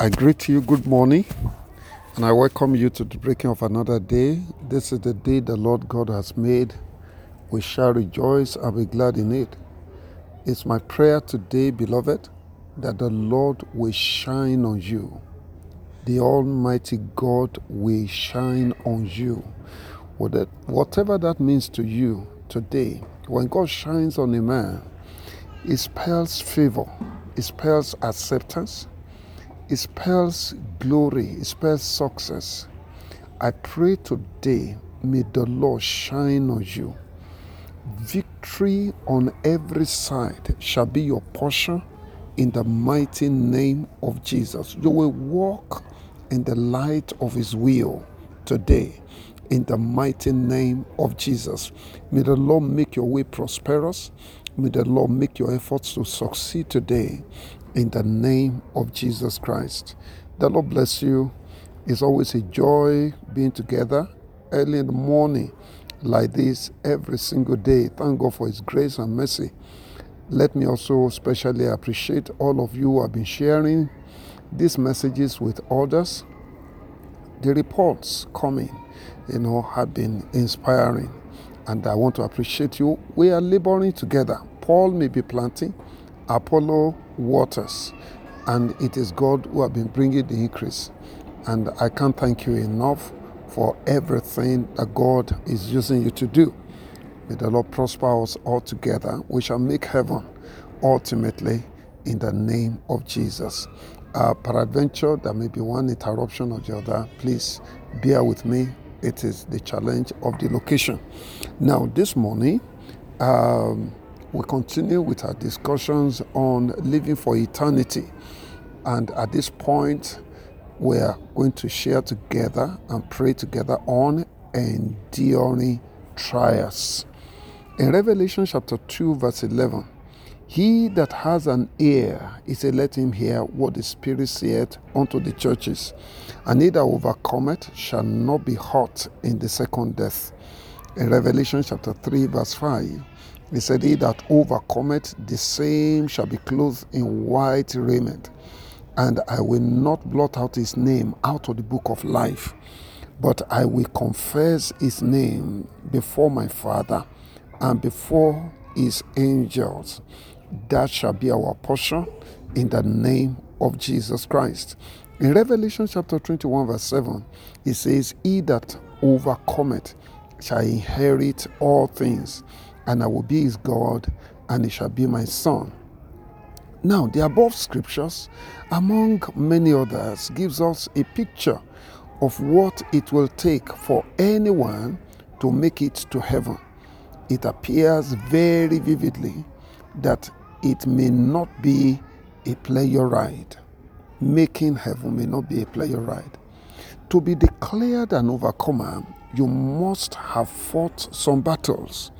I greet you, good morning, and I welcome you to the breaking of another day. This is the day the Lord God has made. We shall rejoice and be glad in it. It's my prayer today, beloved, that the Lord will shine on you. The Almighty God will shine on you. Whatever that means to you today, when God shines on a man, it spells favor, it spells acceptance, it spells glory, it spells success. I pray today, may the Lord shine on you. Victory on every side shall be your portion in the mighty name of Jesus. You will walk in the light of His will today in the mighty name of Jesus. May the Lord make your way prosperous. May the Lord make your efforts to succeed today in the name of Jesus Christ. The Lord bless you. It's always a joy being together early in the morning like this every single day. Thank God for His grace and mercy. Let me also especially appreciate all of you who have been sharing these messages with others. The reports coming, you know, have been inspiring, and I want to appreciate you. We are laboring together. Paul may be planting, Apollos waters, and it is God who have been bringing the increase. And I can't thank you enough for everything that God is using you to do. May the Lord prosper us all together. We shall make heaven ultimately in the name of Jesus. Uh, peradventure, there may be one interruption or the other. Please bear with me. It is the challenge of the location. Now, this morning, um, we continue with our discussions on living for eternity. And at this point, we are going to share together and pray together on enduring trials. In Revelation chapter 2, verse 11, he that has an ear, he said, Let him hear what the Spirit saith unto the churches. And he that overcometh shall not be hurt in the second death. In Revelation chapter 3, verse 5, he said, He that overcometh, the same shall be clothed in white raiment, and I will not blot out his name out of the book of life, but I will confess his name before my Father and before his angels. That shall be our portion in the name of Jesus Christ. In Revelation chapter 21, verse 7, it says, He that overcometh shall inherit all things and I will be his God, and he shall be my son. Now, the above scriptures, among many others, gives us a picture of what it will take for anyone to make it to heaven. It appears very vividly that it may not be a pleasure ride. Making heaven may not be a pleasure ride. To be declared an overcomer, you must have fought some battles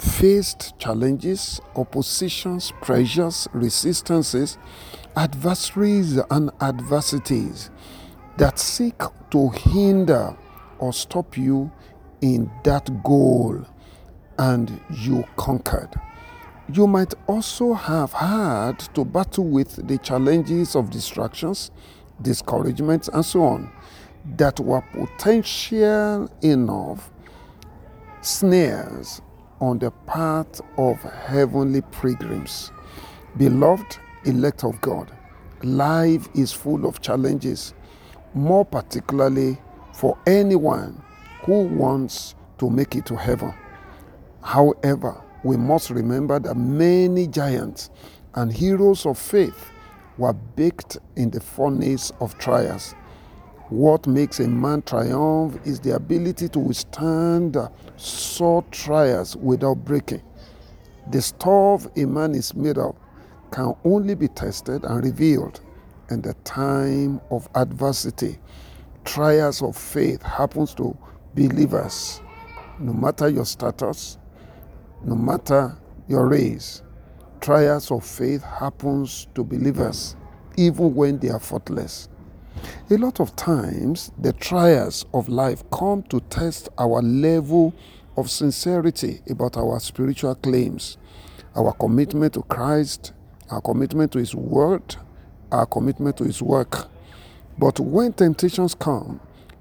faced challenges, oppositions, pressures, resistances, adversaries, and adversities that seek to hinder or stop you in that goal, and you conquered. You might also have had to battle with the challenges of distractions, discouragements, and so on that were potential enough snares on the path of heavenly pilgrims. Beloved elect of God, life is full of challenges, more particularly for anyone who wants to make it to heaven. However, we must remember that many giants and heroes of faith were baked in the furnace of trials what makes a man triumph is the ability to withstand sore trials without breaking. The stuff a man is made of can only be tested and revealed in the time of adversity. Trials of faith happens to believers, no matter your status, no matter your race. Trials of faith happens to believers even when they are faultless. A lot of times, the trials of life come to test our level of sincerity about our spiritual claims, our commitment to Christ, our commitment to His Word, our commitment to His work. But when temptations come,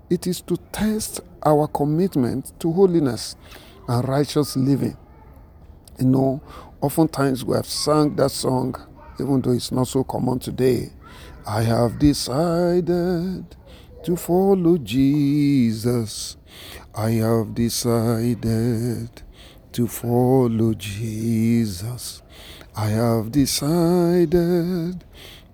it is to test our commitment to holiness and righteous living. You know, oftentimes we have sung that song, even though it's not so common today. I have decided to follow Jesus. I have decided to follow Jesus. I have decided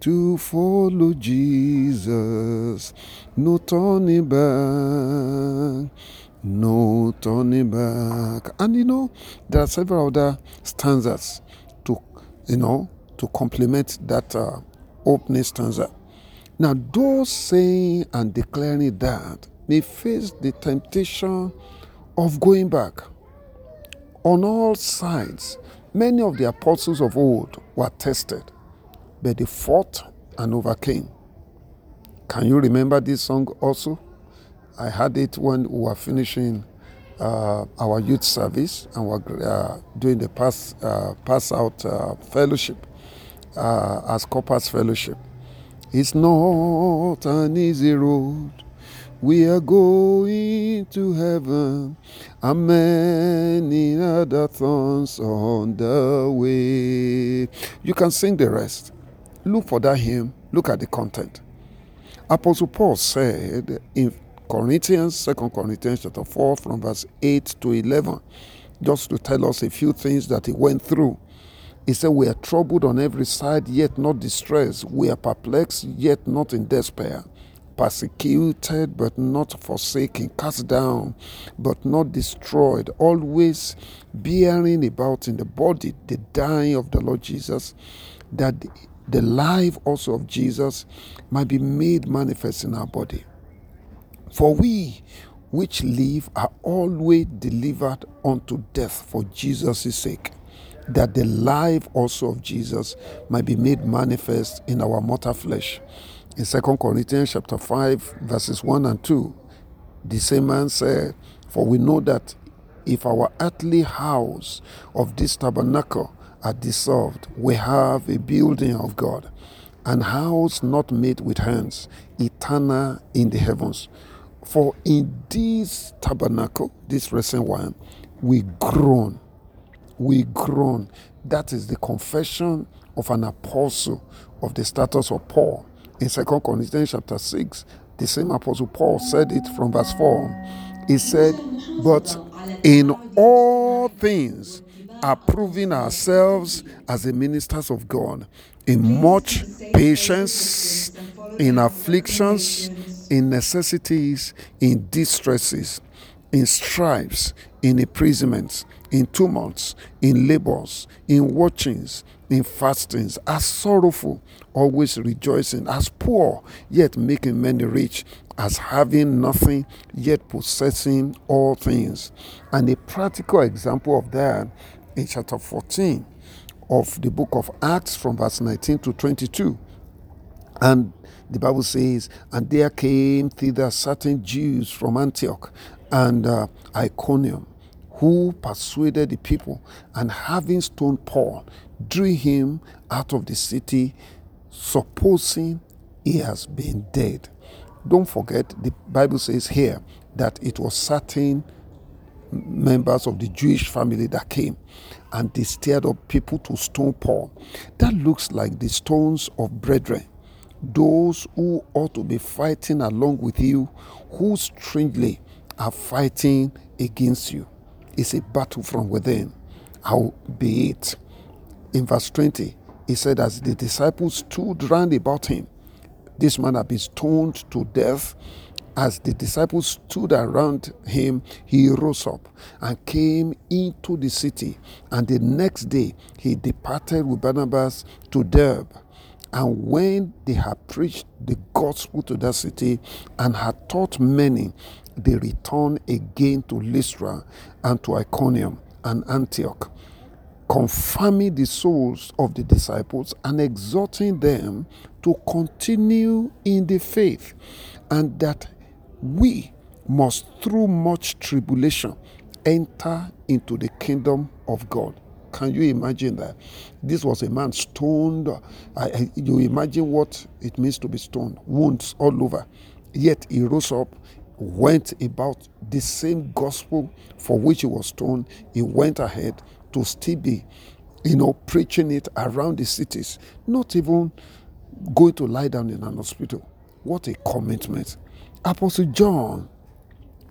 to follow Jesus. No turning back. No turning back. And you know, there are several other stanzas to, you know, to complement that uh, opening stanza. Now, those saying and declaring that may face the temptation of going back. On all sides, many of the apostles of old were tested, but they fought and overcame. Can you remember this song also? I had it when we were finishing uh, our youth service and were uh, doing the pass uh, pass out uh, fellowship uh, as corpus fellowship. It's not an easy road. We are going to heaven, and many other thorns on the way. You can sing the rest. Look for that hymn. Look at the content. Apostle Paul said in Corinthians, 2 Corinthians chapter 4, from verse 8 to 11, just to tell us a few things that he went through. He said, We are troubled on every side, yet not distressed. We are perplexed, yet not in despair. Persecuted, but not forsaken. Cast down, but not destroyed. Always bearing about in the body the dying of the Lord Jesus, that the life also of Jesus might be made manifest in our body. For we which live are always delivered unto death for Jesus' sake, that the life also of Jesus might be made manifest in our mortal flesh. In 2 Corinthians chapter 5, verses 1 and 2, the same man said, For we know that if our earthly house of this tabernacle are dissolved, we have a building of God, an house not made with hands, eternal in the heavens. For in this tabernacle, this recent one, we groan. We groan. That is the confession of an apostle of the status of Paul. In 2 Corinthians chapter 6, the same apostle Paul said it from verse 4. He said, But in all things, are proving ourselves as the ministers of God in much patience, in afflictions, in necessities, in distresses, in stripes, in imprisonments, in tumults, in labors, in watchings, in fastings, as sorrowful, always rejoicing, as poor, yet making many rich, as having nothing, yet possessing all things. And a practical example of that in chapter 14 of the book of Acts from verse 19 to 22. And the Bible says, And there came thither certain Jews from Antioch and uh, Iconium, who persuaded the people, and having stoned Paul, drew him out of the city, supposing he has been dead. Don't forget, the Bible says here that it was certain members of the Jewish family that came and they stirred up people to stone Paul. That looks like the stones of brethren those who ought to be fighting along with you, who strangely are fighting against you. It's a battle from within. How be it? In verse 20, he said, As the disciples stood round about him, this man had been stoned to death. As the disciples stood around him, he rose up and came into the city. And the next day, he departed with Barnabas to Derbe and when they had preached the gospel to that city and had taught many, they returned again to Lystra and to Iconium and Antioch, confirming the souls of the disciples and exhorting them to continue in the faith, and that we must, through much tribulation, enter into the kingdom of God. Can you imagine that? This was a man stoned. I, I, you imagine what it means to be stoned, wounds all over. Yet he rose up, went about the same gospel for which he was stoned. He went ahead to still be, you know, preaching it around the cities, not even going to lie down in an hospital. What a commitment. Apostle John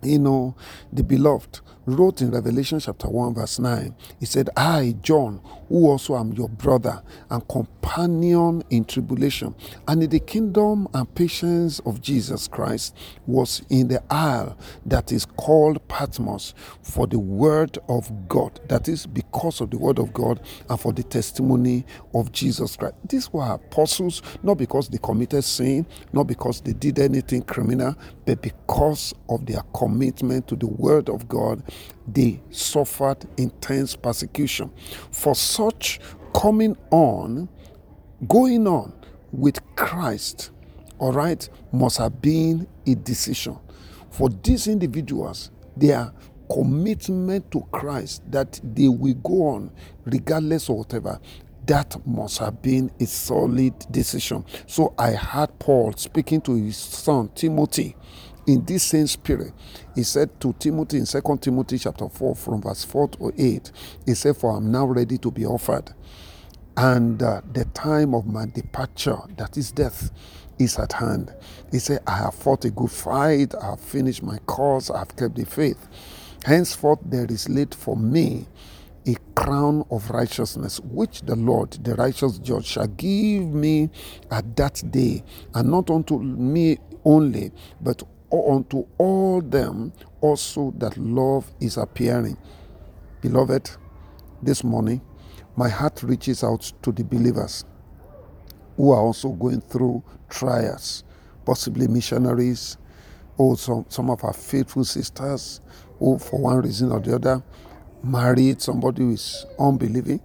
you know, the beloved wrote in Revelation chapter 1, verse 9, he said, I, John, who also am your brother and companion in tribulation and in the kingdom and patience of Jesus Christ, was in the isle that is called Patmos for the word of God. That is because of the word of God and for the testimony of Jesus Christ. These were apostles, not because they committed sin, not because they did anything criminal, but because of their commitment to the word of God they suffered intense persecution. For such coming on, going on with Christ, all right, must have been a decision. For these individuals, their commitment to Christ that they will go on regardless of whatever, that must have been a solid decision. So I heard Paul speaking to his son Timothy. In this same spirit he said to timothy in 2 timothy chapter 4 from verse 4 to 8 he said for i'm now ready to be offered and uh, the time of my departure that is death is at hand. He said i have fought a good fight. I have finished my course i have kept the faith. Henceforth there is laid for me a crown of righteousness, which the Lord, the righteous judge, shall give me at that day, and not unto me only, but unto all them also that love is appearing. Beloved, this morning, my heart reaches out to the believers who are also going through trials, possibly missionaries, or some, some of our faithful sisters who, for one reason or the other, married somebody who is unbelieving,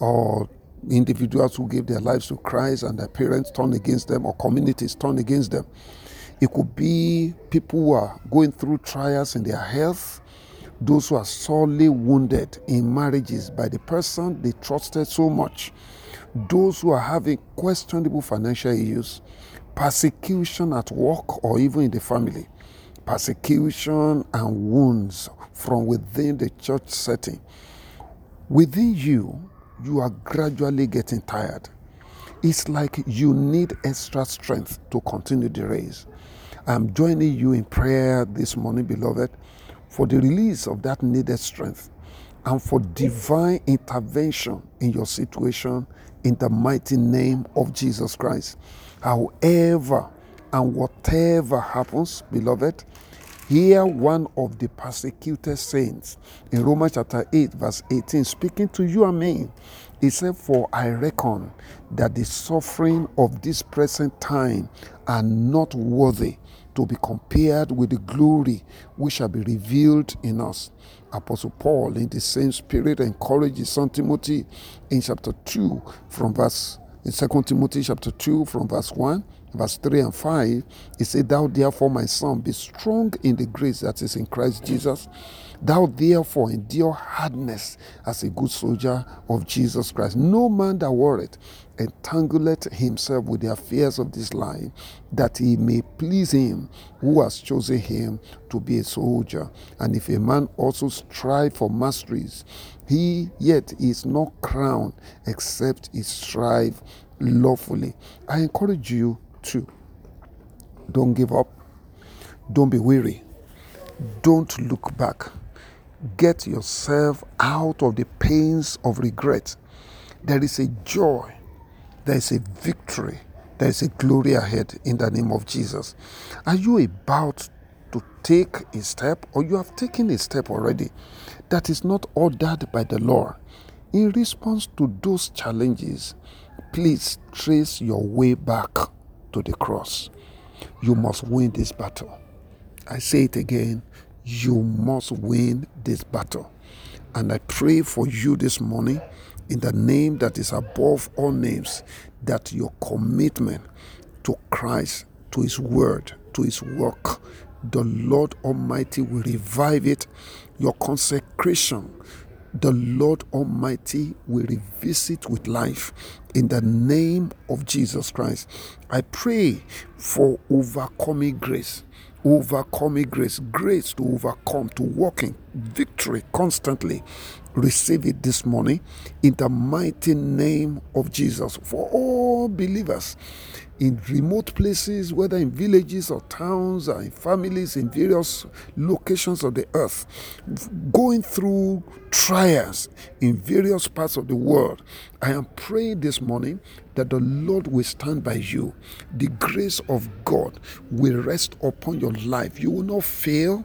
or individuals who gave their lives to Christ and their parents turned against them, or communities turned against them. It could be people who are going through trials in their health, those who are sorely wounded in marriages by the person they trusted so much, those who are having questionable financial issues, persecution at work or even in the family, persecution and wounds from within the church setting. Within you, you are gradually getting tired. It's like you need extra strength to continue the race. I'm joining you in prayer this morning, beloved, for the release of that needed strength and for divine intervention in your situation in the mighty name of Jesus Christ. However and whatever happens, beloved, Hear one of the persecuted saints in Romans chapter 8, verse 18, speaking to you and me. He said, For I reckon that the suffering of this present time are not worthy to be compared with the glory which shall be revealed in us. Apostle Paul, in the same spirit, encourages son Timothy in chapter 2 from verse in 2 Timothy chapter 2 from verse 1 verse 3 and 5, he said, Thou therefore, my son, be strong in the grace that is in Christ Jesus. Thou therefore endure hardness as a good soldier of Jesus Christ. No man that worried entangleth himself with the affairs of this life, that he may please him who has chosen him to be a soldier. And if a man also strive for masteries, he yet is not crowned except he strive lawfully. I encourage you don't give up, don't be weary, don't look back. Get yourself out of the pains of regret. There is a joy, there is a victory, there is a glory ahead in the name of Jesus. Are you about to take a step, or you have taken a step already that is not ordered by the Lord? In response to those challenges, please trace your way back to the cross. You must win this battle. I say it again you must win this battle. And I pray for you this morning in the name that is above all names that your commitment to Christ, to His Word, to His work, the Lord Almighty will revive it. Your consecration the Lord Almighty will revisit with life in the name of Jesus Christ. I pray for overcoming grace overcoming grace, grace to overcome, to walk in victory constantly. Receive it this morning in the mighty name of Jesus for all believers in remote places, whether in villages or towns or in families in various locations of the earth, going through trials in various parts of the world. I am praying this morning that the Lord will stand by you. The grace of God will rest upon your life. You will not fail,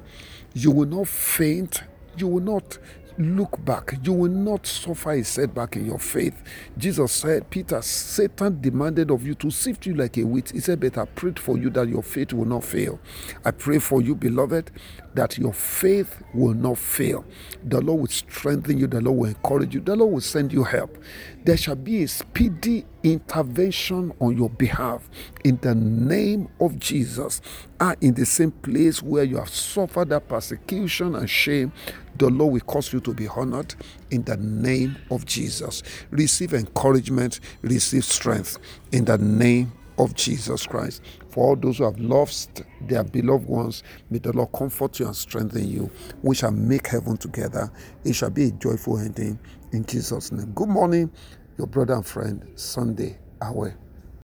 you will not faint, you will not look back. You will not suffer a setback in your faith. Jesus said, Peter, Satan demanded of you to sift you like a wheat. He said, But I prayed for you that your faith will not fail. I pray for you, beloved, that your faith will not fail. The Lord will strengthen you, the Lord will encourage you, the Lord will send you help. There shall be a speedy intervention on your behalf in the name of Jesus. Are in the same place where you have suffered that persecution and shame, the Lord will cause you to be honored in the name of Jesus. Receive encouragement, receive strength in the name of Jesus Christ. For all those who have lost their beloved ones, may the Lord comfort you and strengthen you. We shall make heaven together. It shall be a joyful ending in Jesus' name. Good morning, your brother and friend, Sunday Awe.